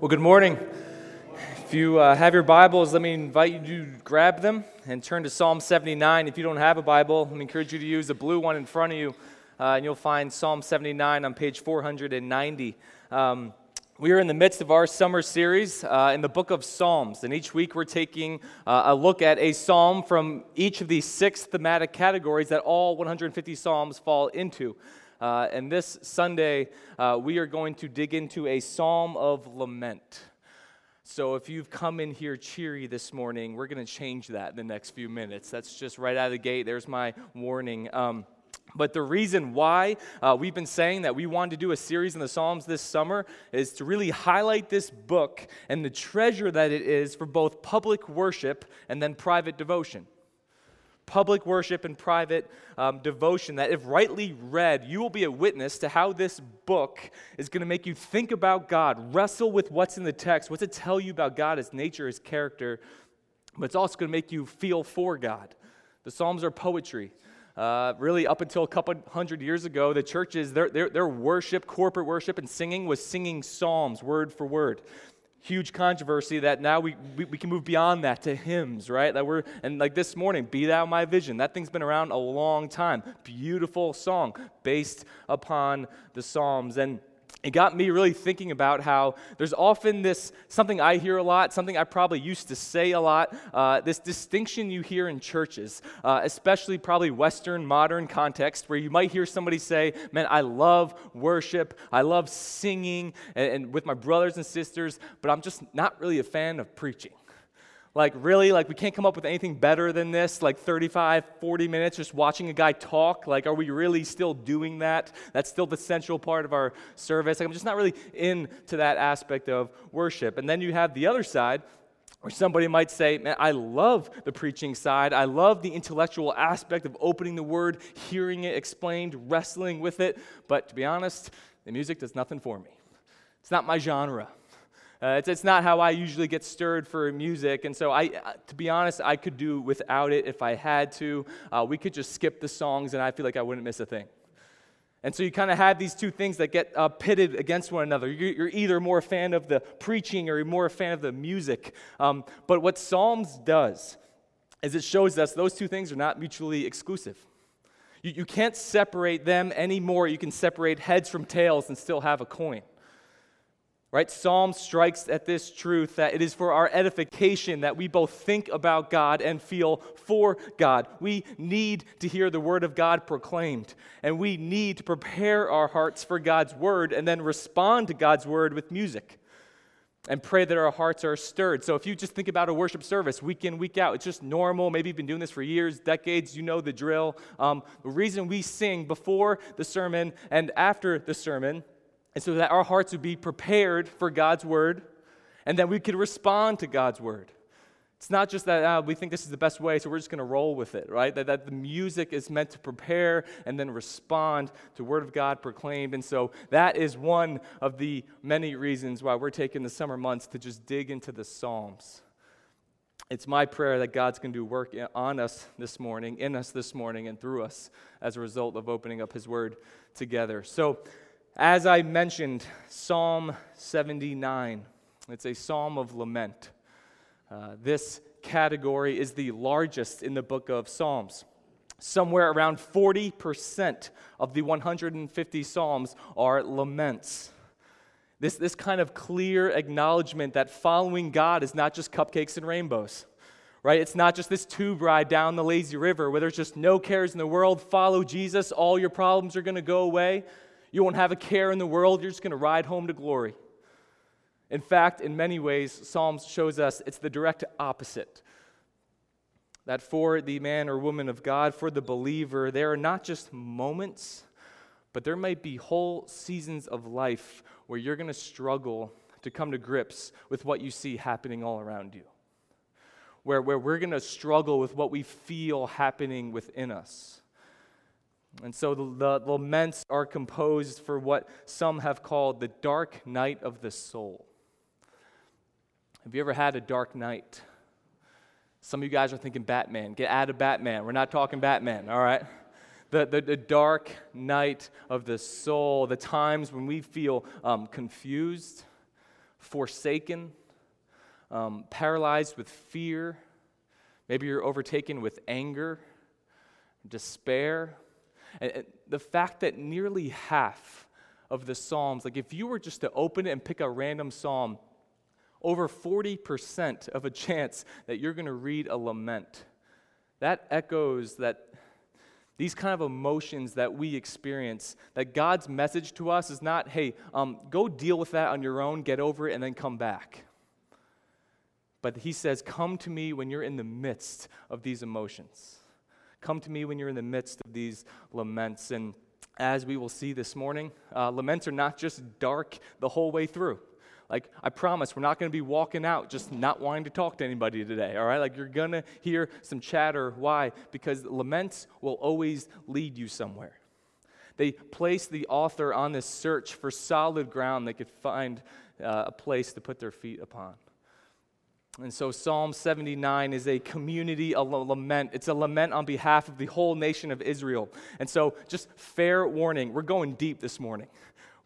Well, good morning. If you uh, have your Bibles, let me invite you to grab them and turn to Psalm 79. If you don't have a Bible, let me encourage you to use the blue one in front of you, uh, and you'll find Psalm 79 on page 490. Um, we are in the midst of our summer series uh, in the book of Psalms, and each week we're taking uh, a look at a psalm from each of these six thematic categories that all 150 psalms fall into. Uh, and this Sunday, uh, we are going to dig into a psalm of lament. So if you've come in here cheery this morning, we're going to change that in the next few minutes. That's just right out of the gate. There's my warning. Um, but the reason why uh, we've been saying that we wanted to do a series in the Psalms this summer is to really highlight this book and the treasure that it is for both public worship and then private devotion public worship and private um, devotion that, if rightly read, you will be a witness to how this book is going to make you think about God, wrestle with what's in the text, what's it tell you about God, His nature, His character, but it's also going to make you feel for God. The Psalms are poetry. Uh, really, up until a couple hundred years ago, the churches, their, their, their worship, corporate worship, and singing was singing psalms word for word huge controversy that now we, we, we, can move beyond that to hymns, right? That we're, and like this morning, Be Thou My Vision. That thing's been around a long time. Beautiful song based upon the Psalms. And it got me really thinking about how there's often this something I hear a lot, something I probably used to say a lot, uh, this distinction you hear in churches, uh, especially probably Western modern context, where you might hear somebody say, Man, I love worship, I love singing and, and with my brothers and sisters, but I'm just not really a fan of preaching. Like, really? Like, we can't come up with anything better than this? Like, 35, 40 minutes just watching a guy talk? Like, are we really still doing that? That's still the central part of our service. Like, I'm just not really into that aspect of worship. And then you have the other side, where somebody might say, Man, I love the preaching side. I love the intellectual aspect of opening the word, hearing it explained, wrestling with it. But to be honest, the music does nothing for me. It's not my genre. Uh, it's, it's, not how I usually get stirred for music. And so, I, uh, to be honest, I could do without it if I had to. Uh, we could just skip the songs, and I feel like I wouldn't miss a thing. And so, you kind of have these two things that get uh, pitted against one another. You're, you're, either more a fan of the preaching or you're more a fan of the music. Um, but what Psalms does is it shows us those two things are not mutually exclusive. You, you can't separate them anymore. You can separate heads from tails and still have a coin. Right? Psalm strikes at this truth that it is for our edification that we both think about God and feel for God. We need to hear the word of God proclaimed, and we need to prepare our hearts for God's word and then respond to God's word with music and pray that our hearts are stirred. So if you just think about a worship service week in, week out, it's just normal. Maybe you've been doing this for years, decades, you know the drill. Um, the reason we sing before the sermon and after the sermon and so that our hearts would be prepared for God's word and that we could respond to God's word. It's not just that uh, we think this is the best way, so we're just going to roll with it, right? That, that the music is meant to prepare and then respond to Word of God proclaimed. And so that is one of the many reasons why we're taking the summer months to just dig into the Psalms. It's my prayer that God's going to do work on us this morning, in us this morning, and through us as a result of opening up His Word together. So, as I mentioned, Psalm 79, it's a psalm of lament. Uh, this category is the largest in the book of Psalms. Somewhere around 40% of the 150 Psalms are laments. This, this kind of clear acknowledgement that following God is not just cupcakes and rainbows, right? It's not just this tube ride down the lazy river where there's just no cares in the world. Follow Jesus, all your problems are going to go away. You won't have a care in the world. You're just going to ride home to glory. In fact, in many ways, Psalms shows us it's the direct opposite. That for the man or woman of God, for the believer, there are not just moments, but there might be whole seasons of life where you're going to struggle to come to grips with what you see happening all around you. Where, where we're going to struggle with what we feel happening within us. And so the, the, laments are composed for what some have called the dark night of the soul. Have you ever had a dark night? Some of you guys are thinking Batman. Get out of Batman. We're not talking Batman, all right? The, the, the dark night of the soul, the times when we feel um, confused, forsaken, um, paralyzed with fear. Maybe you're overtaken with anger, despair. And, the fact that nearly half of the Psalms, like if you were just to open it and pick a random Psalm, over 40% of a chance that you're going to read a lament. That echoes that these kind of emotions that we experience, that God's message to us is not, hey, um, go deal with that on your own, get over it, and then come back. But He says, come to me when you're in the midst of these emotions. Come to me when you're in the midst of these laments. And as we will see this morning, uh, laments are not just dark the whole way through. Like, I promise, we're not going to be walking out just not wanting to talk to anybody today, all right? Like, you're going to hear some chatter. Why? Because laments will always lead you somewhere. They place the author on this search for solid ground they could find uh, a place to put their feet upon. And so Psalm 79 is a community a lament. It's a lament on behalf of the whole nation of Israel. And so, just fair warning, we're going deep this morning.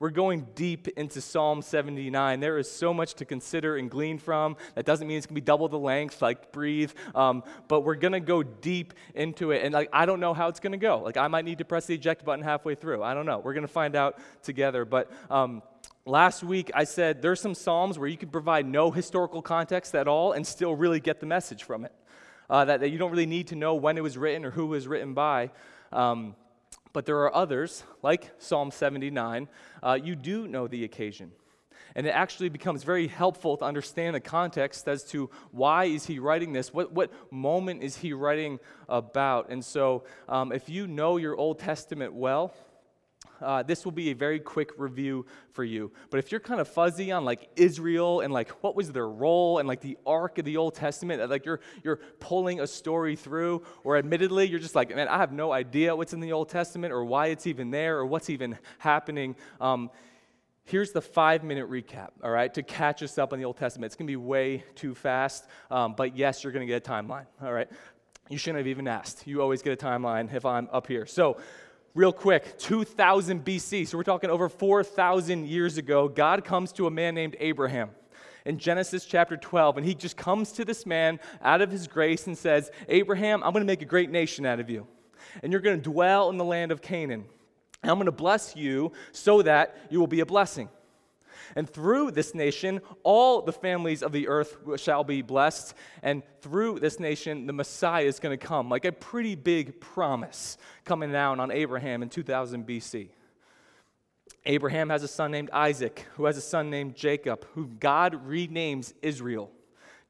We're going deep into Psalm 79. There is so much to consider and glean from. That doesn't mean it's going to be double the length, like breathe. Um, but we're going to go deep into it. And like, I don't know how it's going to go. Like, I might need to press the eject button halfway through. I don't know. We're going to find out together. But um, last week I said there's some Psalms where you can provide no historical context at all and still really get the message from it. Uh, that, that, you don't really need to know when it was written or who it was written by. Um, but there are others, like Psalm 79, uh, you do know the occasion. And it actually becomes very helpful to understand the context as to why is he writing this? What, what moment is he writing about? And so um, if you know your Old Testament well, uh, this will be a very quick review for you. But if you're kind of fuzzy on like Israel and like what was their role and like the arc of the Old Testament, like you're you're pulling a story through, or admittedly you're just like, man, I have no idea what's in the Old Testament or why it's even there or what's even happening. Um, here's the five minute recap, all right, to catch us up on the Old Testament. It's going to be way too fast, um, but yes, you're going to get a timeline, all right? You shouldn't have even asked. You always get a timeline if I'm up here. So, real quick 2000 BC, so we're talking over 4,000 years ago, God comes to a man named Abraham in Genesis chapter 12, and he just comes to this man out of his grace and says, Abraham, I'm going to make a great nation out of you, and you're going to dwell in the land of Canaan. And I'm going to bless you so that you will be a blessing. And through this nation, all the families of the earth shall be blessed. And through this nation, the Messiah is going to come, like a pretty big promise coming down on Abraham in 2000 BC. Abraham has a son named Isaac, who has a son named Jacob, who God renames Israel.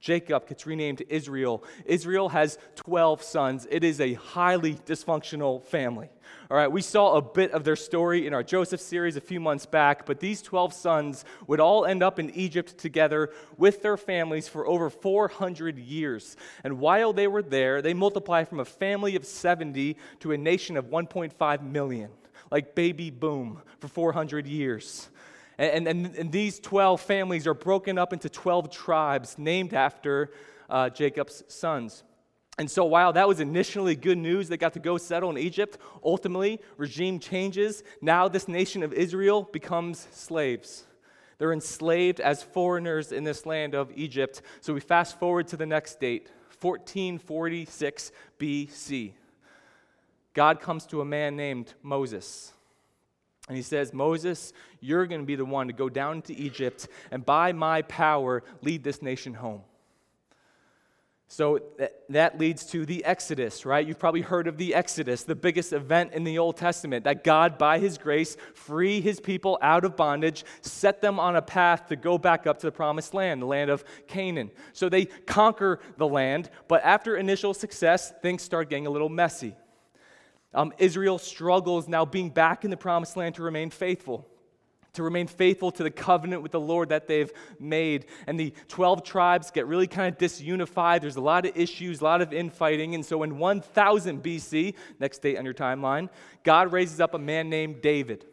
Jacob gets renamed Israel. Israel has 12 sons. It is a highly dysfunctional family. All right, we saw a bit of their story in our Joseph series a few months back, but these 12 sons would all end up in Egypt together with their families for over 400 years. And while they were there, they multiplied from a family of 70 to a nation of 1.5 million, like baby boom for 400 years. And, and, and these 12 families are broken up into 12 tribes named after uh, Jacob's sons. And so, while that was initially good news, they got to go settle in Egypt, ultimately, regime changes. Now, this nation of Israel becomes slaves. They're enslaved as foreigners in this land of Egypt. So, we fast forward to the next date, 1446 BC. God comes to a man named Moses. And he says, Moses, you're going to be the one to go down to Egypt and by my power lead this nation home. So that leads to the Exodus, right? You've probably heard of the Exodus, the biggest event in the Old Testament, that God, by his grace, free his people out of bondage, set them on a path to go back up to the promised land, the land of Canaan. So they conquer the land, but after initial success, things start getting a little messy. Um, Israel struggles now being back in the promised land to remain faithful, to remain faithful to the covenant with the Lord that they've made. And the 12 tribes get really kind of disunified. There's a lot of issues, a lot of infighting. And so in 1000 BC, next date on your timeline, God raises up a man named David.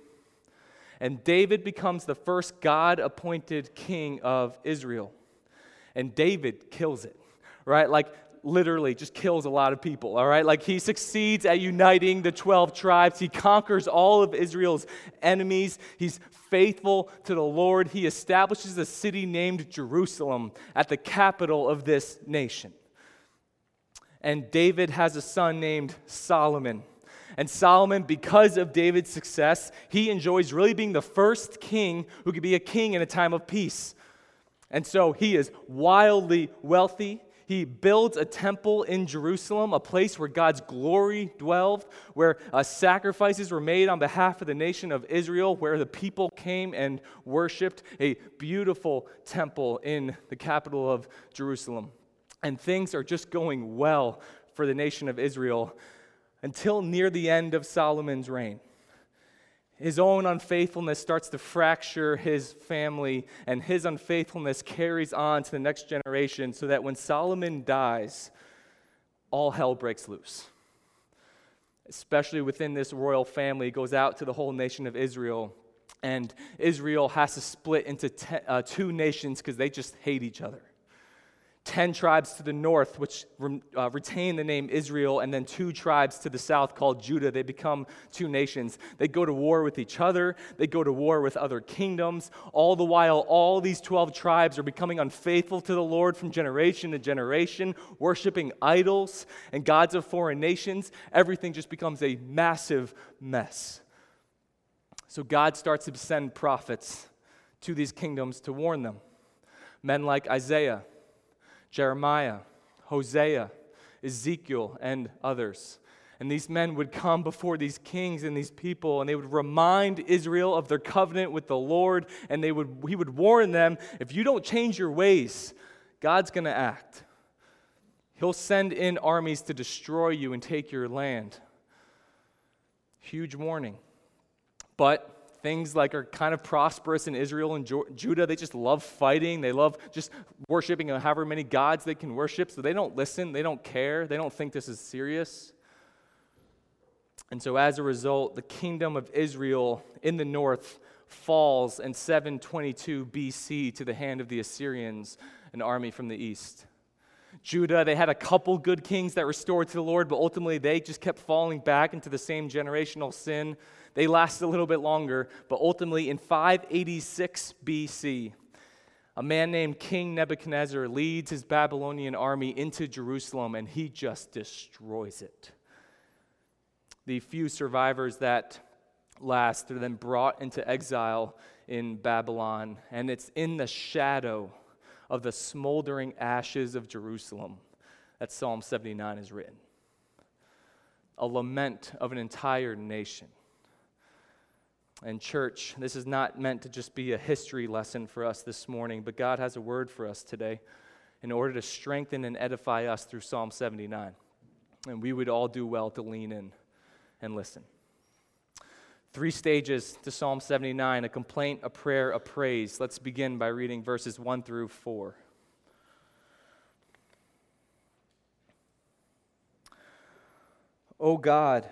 And David becomes the first God appointed king of Israel. And David kills it, right? Like literally just kills a lot of people, all right? Like he succeeds at uniting the 12 tribes. He conquers all of Israel's enemies. He's faithful to the Lord. He establishes a city named Jerusalem at the capital of this nation. And David has a son named Solomon. And Solomon, because of David's success, he enjoys really being the first king who could be a king in a time of peace. And so he is wildly wealthy. He builds a temple in Jerusalem, a place where God's glory dwelled, where uh, sacrifices were made on behalf of the nation of Israel, where the people came and worshiped a beautiful temple in the capital of Jerusalem. And things are just going well for the nation of Israel until near the end of Solomon's reign. His own unfaithfulness starts to fracture his family, and his unfaithfulness carries on to the next generation so that when Solomon dies, all hell breaks loose. Especially within this royal family, goes out to the whole nation of Israel, and Israel has to split into uh, two nations because they just hate each other. 10 tribes to the north, which uh, retain the name Israel, and then two tribes to the south called Judah. They become two nations. They go to war with each other, they go to war with other kingdoms. All the while, all these 12 tribes are becoming unfaithful to the Lord from generation to generation, worshiping idols and gods of foreign nations. Everything just becomes a massive mess. So God starts to send prophets to these kingdoms to warn them. Men like Isaiah Jeremiah, Hosea, Ezekiel, and others. And these men would come before these kings and these people, and they would remind Israel of their covenant with the Lord, and they would, he would warn them if you don't change your ways, God's going to act. He'll send in armies to destroy you and take your land. Huge warning. But things like are kind of prosperous in Israel and Judah. They just love fighting. They love just worshiping however many gods they can worship. So they don't listen. They don't care. They don't think this is serious. And so as a result, the kingdom of Israel in the north falls in 722 BC to the hand of the Assyrians, an army from the east. Judah, they had a couple good kings that restored to the Lord, but ultimately they just kept falling back into the same generational sin they last a little bit longer, but ultimately in 586 BC, a man named King Nebuchadnezzar leads his Babylonian army into Jerusalem and he just destroys it. The few survivors that last are then brought into exile in Babylon, and it's in the shadow of the smoldering ashes of Jerusalem that Psalm 79 is written. A lament of an entire nation. And, church, this is not meant to just be a history lesson for us this morning, but God has a word for us today in order to strengthen and edify us through Psalm 79. And we would all do well to lean in and listen. Three stages to Psalm 79 a complaint, a prayer, a praise. Let's begin by reading verses 1 through 4. O God,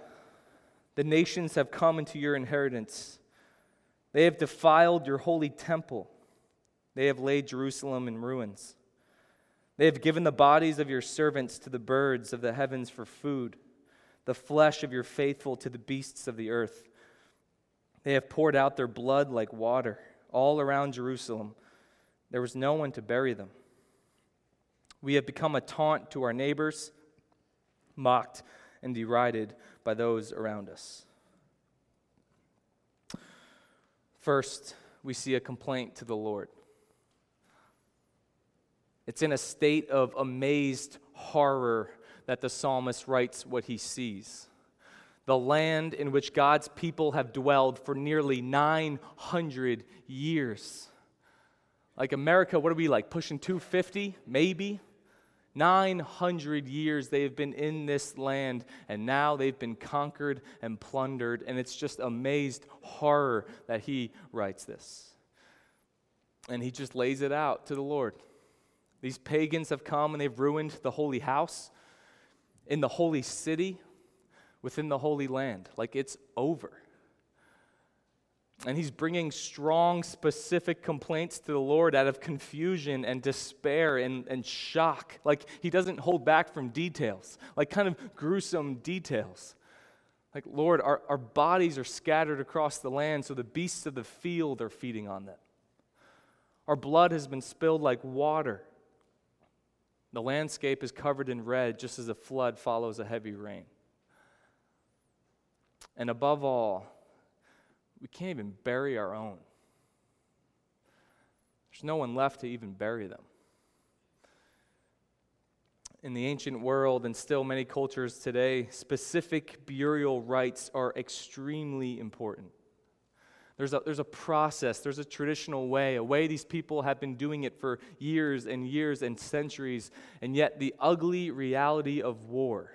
the nations have come into your inheritance. They have defiled your holy temple. They have laid Jerusalem in ruins. They have given the bodies of your servants to the birds of the heavens for food, the flesh of your faithful to the beasts of the earth. They have poured out their blood like water all around Jerusalem. There was no one to bury them. We have become a taunt to our neighbors, mocked and derided by those around us. First, we see a complaint to the Lord. It's in a state of amazed horror that the psalmist writes what he sees. The land in which God's people have dwelled for nearly 900 years. Like America, what are we like, pushing 250? Maybe? 900 years they have been in this land, and now they've been conquered and plundered. And it's just amazed horror that he writes this. And he just lays it out to the Lord. These pagans have come and they've ruined the holy house in the holy city within the holy land. Like it's over. And he's bringing strong, specific complaints to the Lord out of confusion and despair and, and shock. Like he doesn't hold back from details, like kind of gruesome details. Like, Lord, our, our bodies are scattered across the land, so the beasts of the field are feeding on them. Our blood has been spilled like water. The landscape is covered in red, just as a flood follows a heavy rain. And above all, we can't even bury our own. There's no one left to even bury them. In the ancient world and still many cultures today, specific burial rites are extremely important. There's a, there's a process, there's a traditional way, a way these people have been doing it for years and years and centuries, and yet the ugly reality of war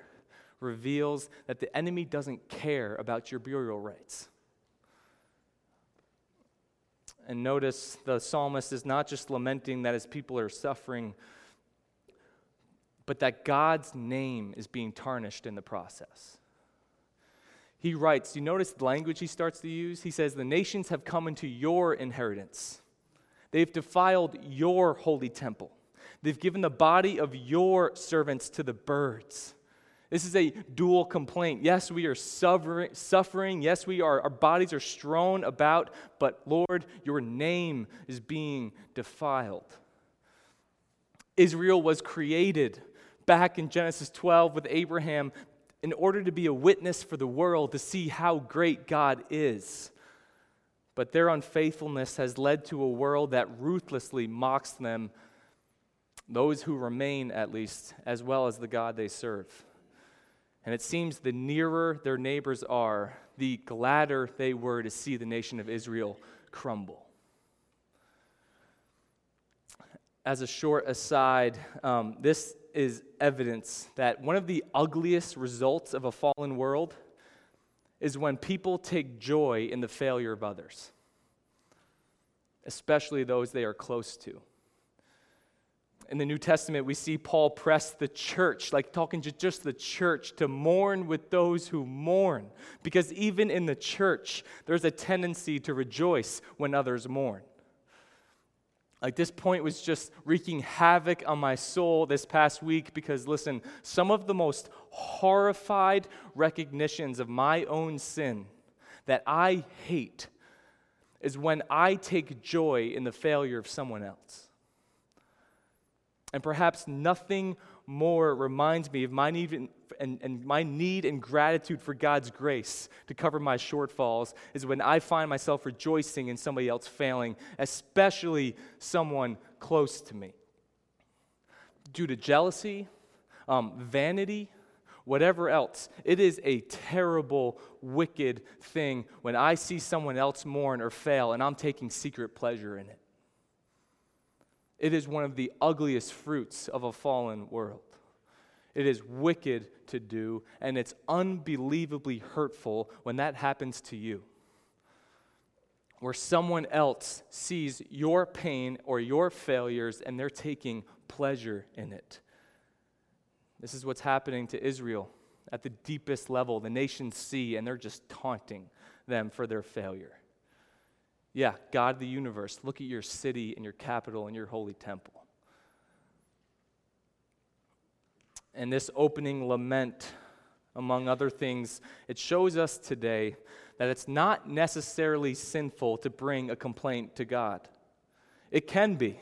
reveals that the enemy doesn't care about your burial rites. And notice the psalmist is not just lamenting that his people are suffering, but that God's name is being tarnished in the process. He writes, you notice the language he starts to use? He says, The nations have come into your inheritance. They've defiled your holy temple. They've given the body of your servants to the birds. This is a dual complaint. Yes, we are suffering. Yes, we are, our bodies are strewn about, but Lord, your name is being defiled. Israel was created back in Genesis 12 with Abraham in order to be a witness for the world to see how great God is. But their unfaithfulness has led to a world that ruthlessly mocks them, those who remain at least, as well as the God they serve. And it seems the nearer their neighbors are, the gladder they were to see the nation of Israel crumble. As a short aside, um, this is evidence that one of the ugliest results of a fallen world is when people take joy in the failure of others, especially those they are close to in the New Testament, we see Paul press the church, like talking to just the church, to mourn with those who mourn. Because even in the church, there's a tendency to rejoice when others mourn. Like this point was just wreaking havoc on my soul this past week because, listen, some of the most horrified recognitions of my own sin that I hate is when I take joy in the failure of someone else. And perhaps nothing more reminds me of my need and, and, my need and gratitude for God's grace to cover my shortfalls is when I find myself rejoicing in somebody else failing, especially someone close to me. Due to jealousy, um, vanity, whatever else, it is a terrible, wicked thing when I see someone else mourn or fail and I'm taking secret pleasure in it. It is one of the ugliest fruits of a fallen world. It is wicked to do, and it's unbelievably hurtful when that happens to you. Where someone else sees your pain or your failures and they're taking pleasure in it. This is what's happening to Israel at the deepest level. The nations see, and they're just taunting them for their failure. Yeah, God of the universe, look at your city and your capital and your holy temple. And this opening lament, among other things, it shows us today that it's not necessarily sinful to bring a complaint to God. It can be,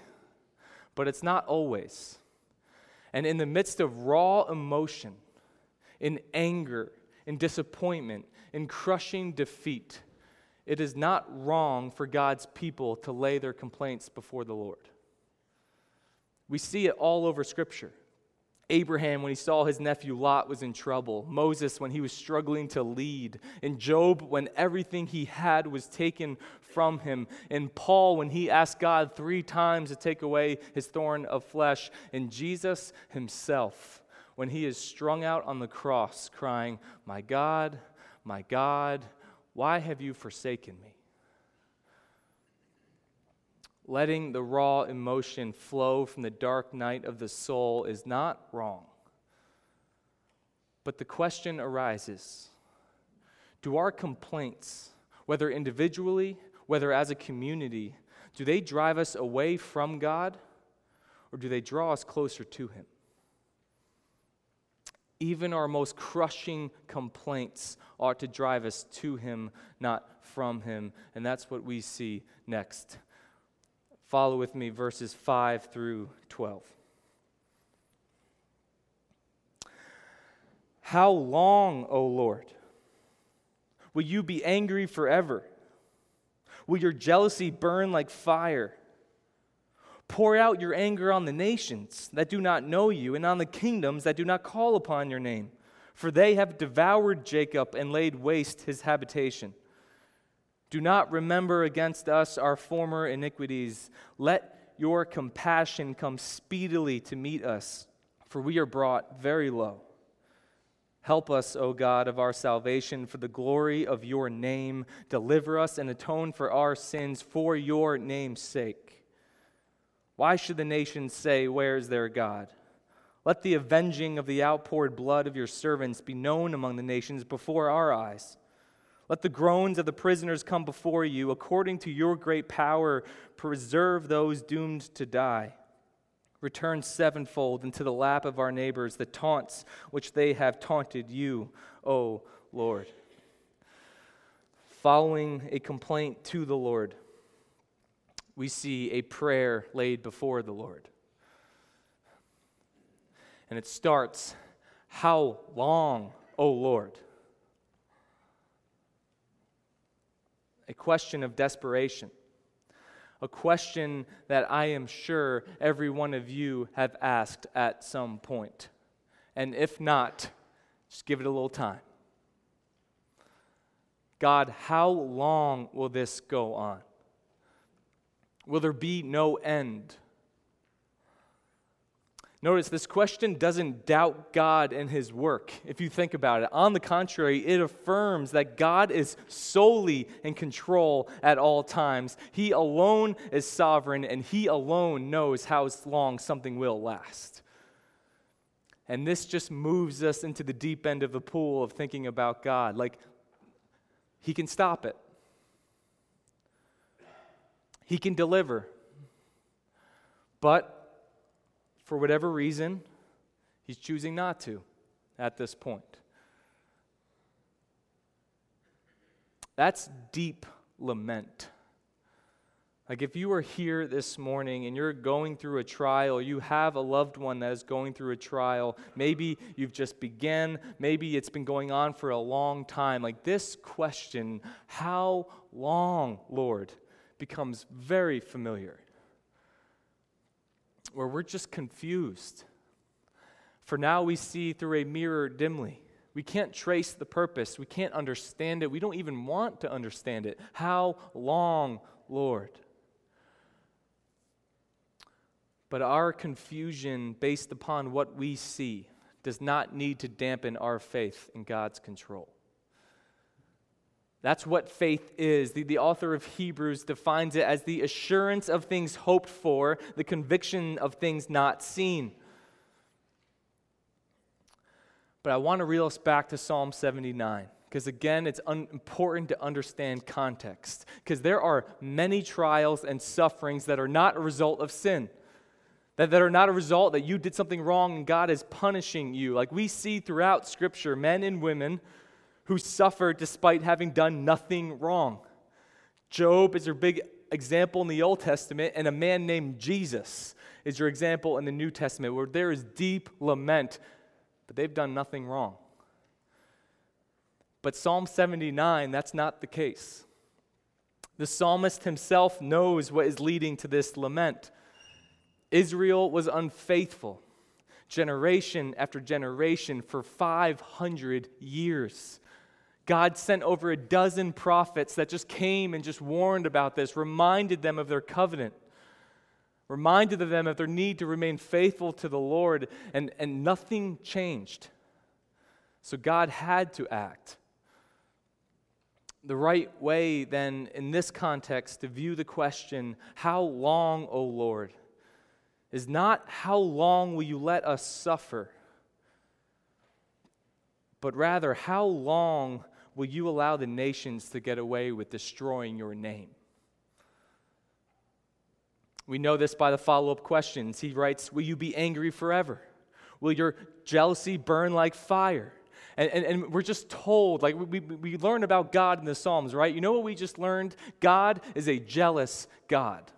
but it's not always. And in the midst of raw emotion, in anger, in disappointment, in crushing defeat, it is not wrong for God's people to lay their complaints before the Lord. We see it all over Scripture. Abraham, when he saw his nephew Lot was in trouble. Moses, when he was struggling to lead. And Job, when everything he had was taken from him. And Paul, when he asked God three times to take away his thorn of flesh. And Jesus himself, when he is strung out on the cross, crying, My God, my God, why have you forsaken me? Letting the raw emotion flow from the dark night of the soul is not wrong. But the question arises do our complaints, whether individually whether as a community, do they drive us away from God or do they draw us closer to Him? Even our most crushing complaints ought to drive us to Him, not from Him. And that's what we see next. Follow with me verses 5 through 12. How long, O Lord? Will you be angry forever? Will your jealousy burn like fire? Pour out your anger on the nations that do not know you, and on the kingdoms that do not call upon your name. For they have devoured Jacob and laid waste his habitation. Do not remember against us our former iniquities. Let your compassion come speedily to meet us, for we are brought very low. Help us, O God of our salvation, for the glory of your name. Deliver us and atone for our sins for your name's sake. Why should the nations say, Where is their God? Let the avenging of the outpoured blood of your servants be known among the nations before our eyes. Let the groans of the prisoners come before you. According to your great power, preserve those doomed to die. Return sevenfold into the lap of our neighbors the taunts which they have taunted you, O Lord. Following a complaint to the Lord, we see a prayer laid before the Lord. And it starts, How long, O Lord? A question of desperation a question that I am sure every one of you have asked at some point. And if not, just give it a little time. God, how long will this go on? Will there be no end? Notice this question doesn't doubt God and his work, if you think about it. On the contrary, it affirms that God is solely in control at all times. He alone is sovereign, and he alone knows how long something will last. And this just moves us into the deep end of the pool of thinking about God. Like, he can stop it, he can deliver. But for whatever reason, he's choosing not to at this point. That's deep lament. Like if you are here this morning and you're going through a trial, you have a loved one that is going through a trial, maybe you've just began, maybe it's been going on for a long time. Like this question, how long, Lord, becomes very familiar where we're just confused. For now we see through a mirror dimly. We can't trace the purpose. We can't understand it. We don't even want to understand it. How long, Lord? But our confusion based upon what we see does not need to dampen our faith in God's control. That's what faith is. The, the author of Hebrews defines it as the assurance of things hoped for, the conviction of things not seen. But I want to reel us back to Psalm 79 because again it's un- important to understand context because there are many trials and sufferings that are not a result of sin that, that are not a result that you did something wrong and god is punishing you like we see throughout scripture men and women who suffered despite having done nothing wrong. Job is your big example in the Old Testament, and a man named Jesus is your example in the New Testament, where there is deep lament, but they've done nothing wrong. But Psalm 79, that's not the case. The psalmist himself knows what is leading to this lament. Israel was unfaithful, generation after generation, for 500 years. God sent over a dozen prophets that just came and just warned about this, reminded them of their covenant, reminded them of their need to remain faithful to the Lord, and, and nothing changed. So God had to act. The right way, then, in this context, to view the question, How long, O Lord? is not how long will you let us suffer, but rather, how long will you allow the nations to get away with destroying your name? We know this by the follow up questions. He writes, Will you be angry forever? Will your jealousy burn like fire? And, and, and, we're just told, like we, we learn about God in the Psalms, right? You know what we just learned? God is a jealous God.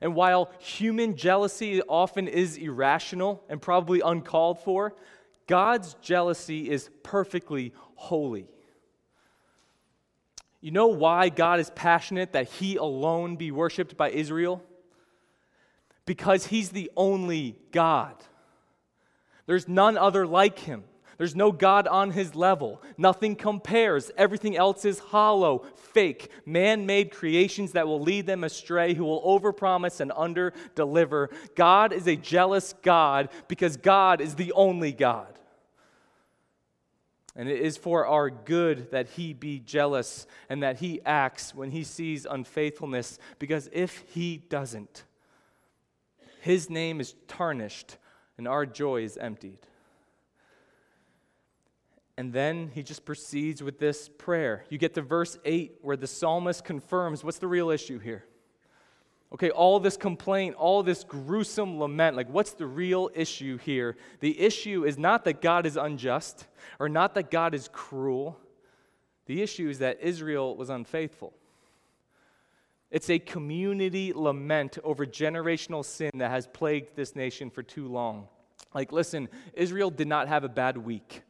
And while human jealousy often is irrational and probably uncalled for, God's jealousy is perfectly holy. You know why God is passionate that He alone be worshiped by Israel? Because He's the only God. There's none other like Him. There's no God on his level. Nothing compares. Everything else is hollow, fake, man made creations that will lead them astray, who will overpromise and underdeliver. God is a jealous God because God is the only God. And it is for our good that he be jealous and that he acts when he sees unfaithfulness, because if he doesn't, his name is tarnished and our joy is emptied. And then he just proceeds with this prayer. You get to verse 8 where the psalmist confirms what's the real issue here? Okay, all this complaint, all this gruesome lament, like what's the real issue here? The issue is not that God is unjust or not that God is cruel. The issue is that Israel was unfaithful. It's a community lament over generational sin that has plagued this nation for too long. Like, listen, Israel did not have a bad week.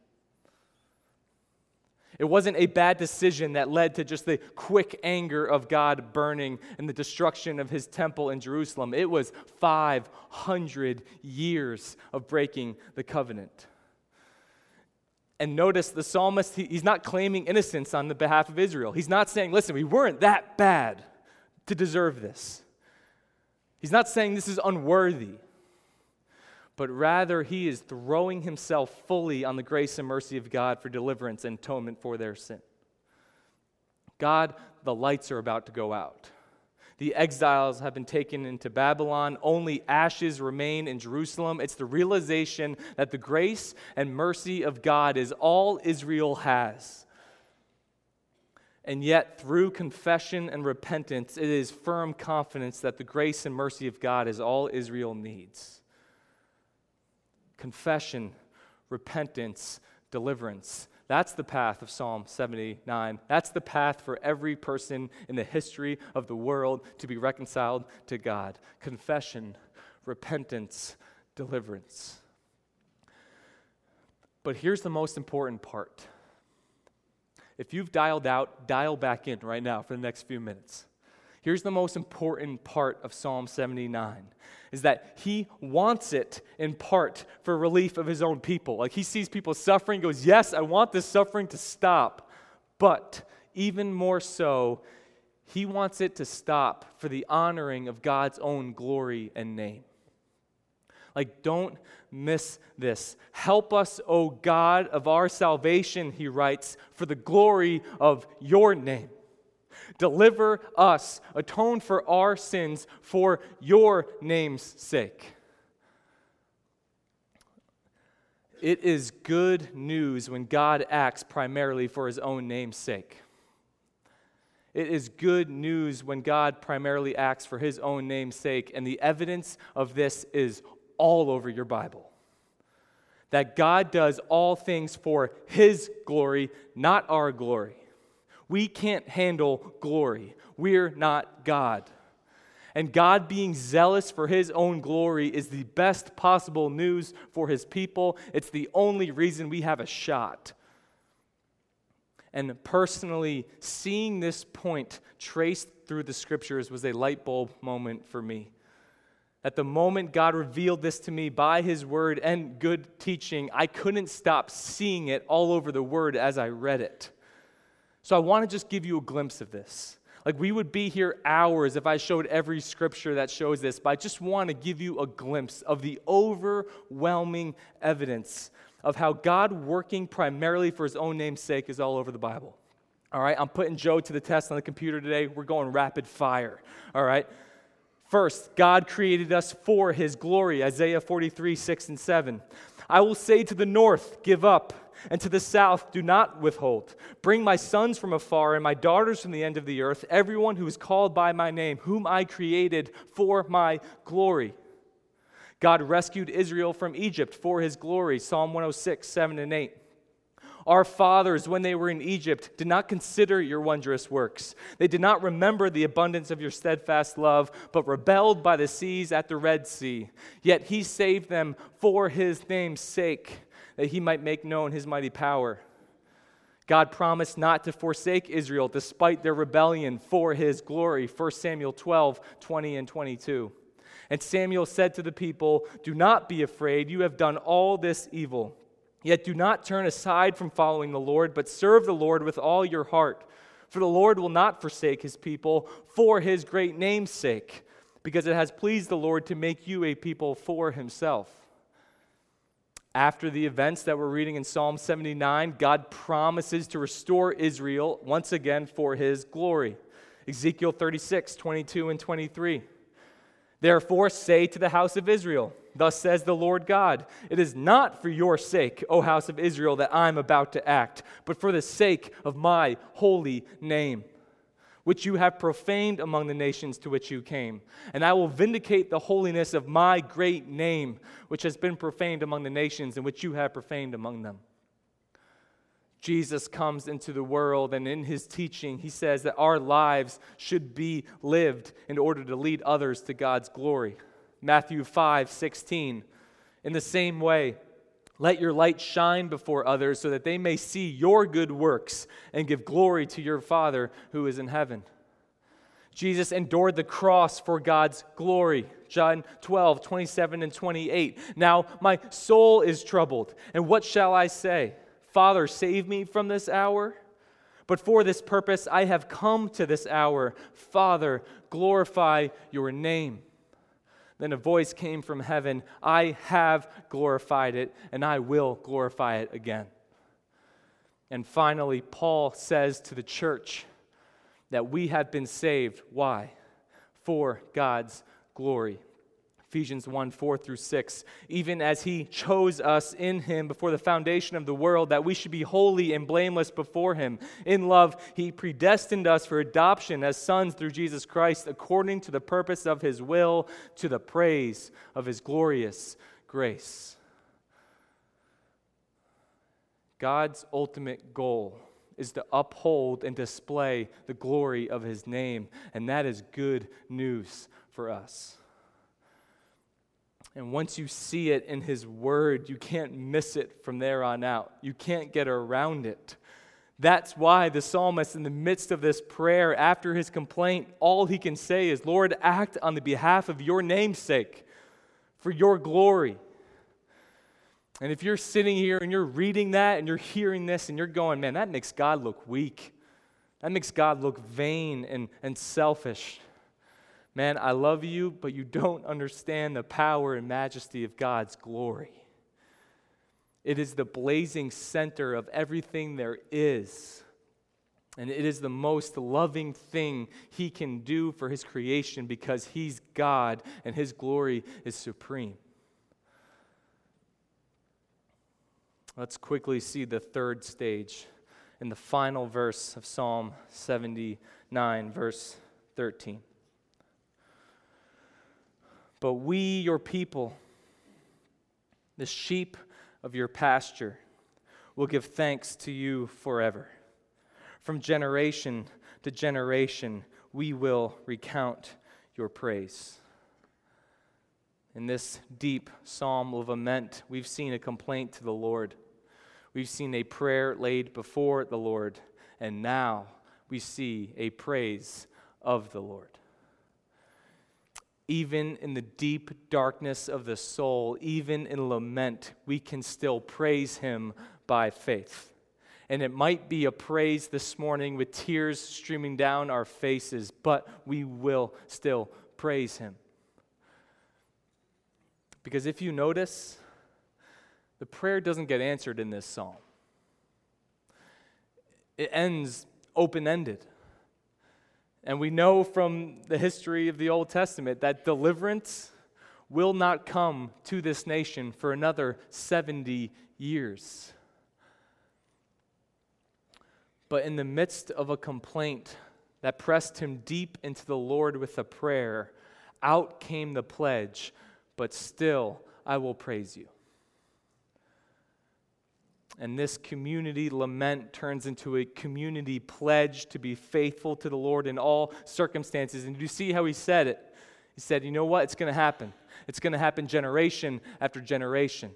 It wasn't a bad decision that led to just the quick anger of God burning and the destruction of his temple in Jerusalem. It was 500 years of breaking the covenant. And notice the psalmist, he's not claiming innocence on the behalf of Israel. He's not saying, listen, we weren't that bad to deserve this. He's not saying this is unworthy but rather he is throwing himself fully on the grace and mercy of God for deliverance and atonement for their sin. God, the lights are about to go out. The exiles have been taken into Babylon. Only ashes remain in Jerusalem. It's the realization that the grace and mercy of God is all Israel has. And yet, through confession and repentance, it is firm confidence that the grace and mercy of God is all Israel needs confession, repentance, deliverance. That's the path of Psalm 79. That's the path for every person in the history of the world to be reconciled to God. Confession, repentance, deliverance. But here's the most important part. If you've dialed out, dial back in right now for the next few minutes. Here's the most important part of Psalm 79 is that he wants it in part for relief of his own people. Like he sees people suffering, goes, Yes, I want this suffering to stop. But even more so, he wants it to stop for the honoring of God's own glory and name. Like, don't miss this. Help us, O God of our salvation, he writes, for the glory of your name. Deliver us, atone for our sins for your name's sake. It is good news when God acts primarily for his own name's sake. It is good news when God primarily acts for his own name's sake, and the evidence of this is all over your Bible. That God does all things for his glory, not our glory. We can't handle glory. We're not God. And God being zealous for his own glory is the best possible news for his people. It's the only reason we have a shot. And personally, seeing this point traced through the scriptures was a light bulb moment for me. At the moment God revealed this to me by his word and good teaching, I couldn't stop seeing it all over the word as I read it. So I want to just give you a glimpse of this. Like we would be here hours if I showed every scripture that shows this, but I just want to give you a glimpse of the overwhelming evidence of how God working primarily for his own name's sake is all over the Bible. All right, I'm putting Joe to the test on the computer today. We're going rapid fire. All right. First, God created us for his glory, Isaiah 43, 6 and 7. I will say to the north, Give up, and to the south, Do not withhold. Bring my sons from afar and my daughters from the end of the earth, everyone who is called by my name, whom I created for my glory. God rescued Israel from Egypt for his glory, Psalm 106, 7 and 8. Our fathers, when they were in Egypt, did not consider your wondrous works. They did not remember the abundance of your steadfast love, but rebelled by the seas at the Red Sea. Yet he saved them for his name's sake, that he might make known his mighty power. God promised not to forsake Israel despite their rebellion for his glory. 1 Samuel 12, 20 and 22. And Samuel said to the people, Do not be afraid, you have done all this evil. Yet do not turn aside from following the Lord, but serve the Lord with all your heart. For the Lord will not forsake his people for his great name's sake, because it has pleased the Lord to make you a people for himself. After the events that we're reading in Psalm 79, God promises to restore Israel once again for his glory. Ezekiel 36, 22 and 23. Therefore, say to the house of Israel, Thus says the Lord God, It is not for your sake, O house of Israel, that I'm about to act, but for the sake of my holy name, which you have profaned among the nations to which you came. And I will vindicate the holiness of my great name, which has been profaned among the nations, and which you have profaned among them. Jesus comes into the world, and in his teaching, he says that our lives should be lived in order to lead others to God's glory. Matthew 5 16. In the same way, let your light shine before others so that they may see your good works and give glory to your Father who is in heaven. Jesus endured the cross for God's glory. John 12, 27 and 28. Now my soul is troubled, and what shall I say? Father, save me from this hour? But for this purpose I have come to this hour. Father, glorify your name. Then a voice came from heaven I have glorified it, and I will glorify it again. And finally, Paul says to the church that we have been saved. Why? For God's glory. Ephesians 1 4 through 6. Even as he chose us in him before the foundation of the world, that we should be holy and blameless before him. In love, he predestined us for adoption as sons through Jesus Christ, according to the purpose of his will, to the praise of his glorious grace. God's ultimate goal is to uphold and display the glory of his name, and that is good news for us. And once you see it in His Word, you can't miss it from there on out. You can't get around it. That's why the psalmist, in the midst of this prayer, after his complaint, all he can say is, Lord, act on the behalf of your namesake, for your glory. And if you're sitting here and you're reading that and you're hearing this and you're going, man, that makes God look weak. That makes God look vain and, and selfish. Man, I love you, but you don't understand the power and majesty of God's glory. It is the blazing center of everything there is. And it is the most loving thing he can do for his creation because he's God and his glory is supreme. Let's quickly see the third stage in the final verse of Psalm 79, verse 13. But we, your people, the sheep of your pasture, will give thanks to you forever. From generation to generation, we will recount your praise. In this deep psalm of lament, we've seen a complaint to the Lord. We've seen a prayer laid before the Lord, and now we see a praise of the Lord even in the deep darkness of the soul, even in lament, we can still praise Him by faith. And it might be a praise this morning with tears streaming down our faces, but we will still praise Him. Because if you notice, the prayer doesn't get answered in this psalm, it ends open ended. And we know from the history of the Old Testament that deliverance will not come to this nation for another 70 years. But in the midst of a complaint that pressed him deep into the Lord with a prayer, out came the pledge, but still I will praise you. And this community lament turns into a community pledge to be faithful to the Lord in all circumstances. And you see how he said it? He said, You know what? It's going to happen. It's going to happen generation after generation.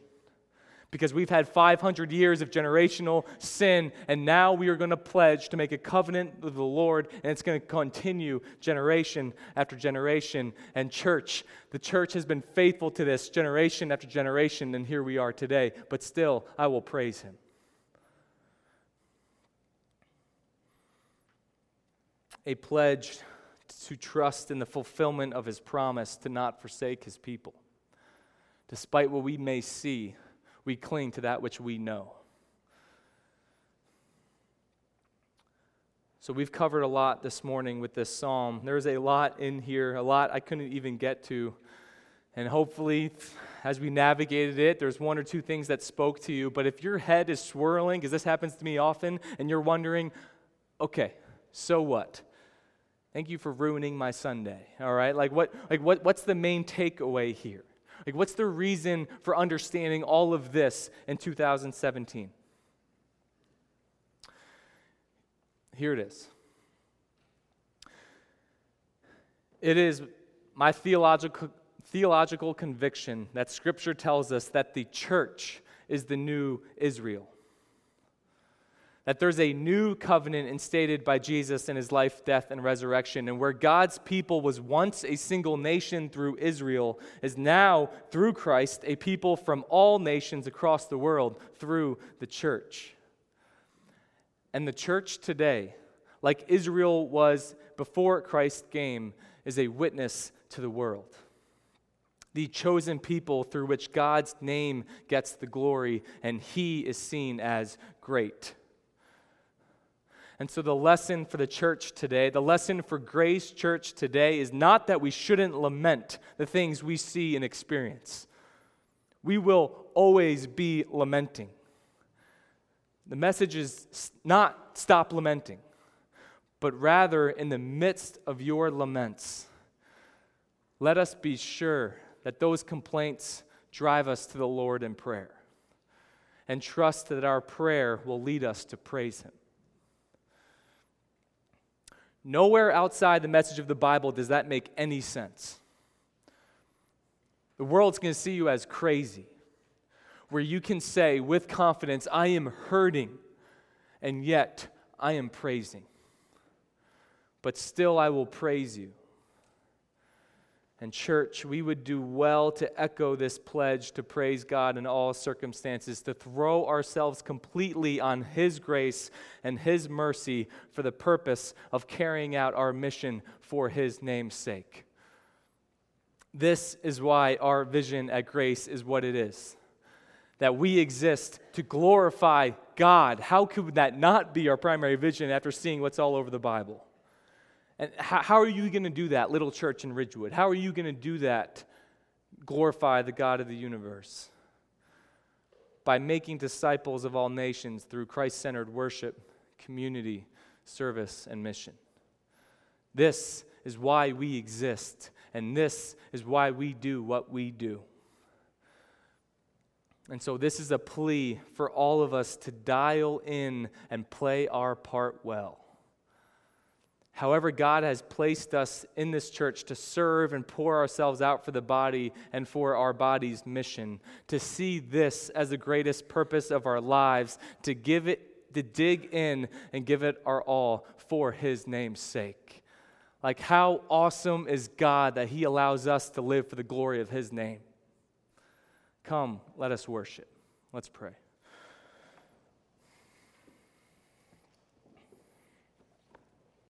Because we've had 500 years of generational sin, and now we are going to pledge to make a covenant with the Lord, and it's going to continue generation after generation. And, church, the church has been faithful to this generation after generation, and here we are today. But still, I will praise him. A pledge to trust in the fulfillment of his promise to not forsake his people. Despite what we may see, we cling to that which we know. So, we've covered a lot this morning with this psalm. There's a lot in here, a lot I couldn't even get to. And hopefully, as we navigated it, there's one or two things that spoke to you. But if your head is swirling, because this happens to me often, and you're wondering, okay, so what? Thank you for ruining my Sunday. All right? Like what like what what's the main takeaway here? Like what's the reason for understanding all of this in 2017? Here it is. It is my theological theological conviction that scripture tells us that the church is the new Israel that there's a new covenant instated by Jesus in his life, death, and resurrection. And where God's people was once a single nation through Israel, is now, through Christ, a people from all nations across the world through the church. And the church today, like Israel was before Christ came, is a witness to the world. The chosen people through which God's name gets the glory, and he is seen as great. And so, the lesson for the church today, the lesson for Grace Church today, is not that we shouldn't lament the things we see and experience. We will always be lamenting. The message is not stop lamenting, but rather, in the midst of your laments, let us be sure that those complaints drive us to the Lord in prayer and trust that our prayer will lead us to praise Him. Nowhere outside the message of the Bible does that make any sense. The world's going to see you as crazy, where you can say with confidence, I am hurting, and yet I am praising. But still, I will praise you. And, church, we would do well to echo this pledge to praise God in all circumstances, to throw ourselves completely on His grace and His mercy for the purpose of carrying out our mission for His name's sake. This is why our vision at Grace is what it is that we exist to glorify God. How could that not be our primary vision after seeing what's all over the Bible? And how, how are you going to do that, little church in Ridgewood? How are you going to do that, glorify the God of the universe? By making disciples of all nations through Christ centered worship, community, service, and mission. This is why we exist, and this is why we do what we do. And so, this is a plea for all of us to dial in and play our part well. However, God has placed us in this church to serve and pour ourselves out for the body and for our body's mission, to see this as the greatest purpose of our lives, to give it, to dig in and give it our all for His name's sake. Like, how awesome is God that He allows us to live for the glory of His name? Come, let us worship. Let's pray.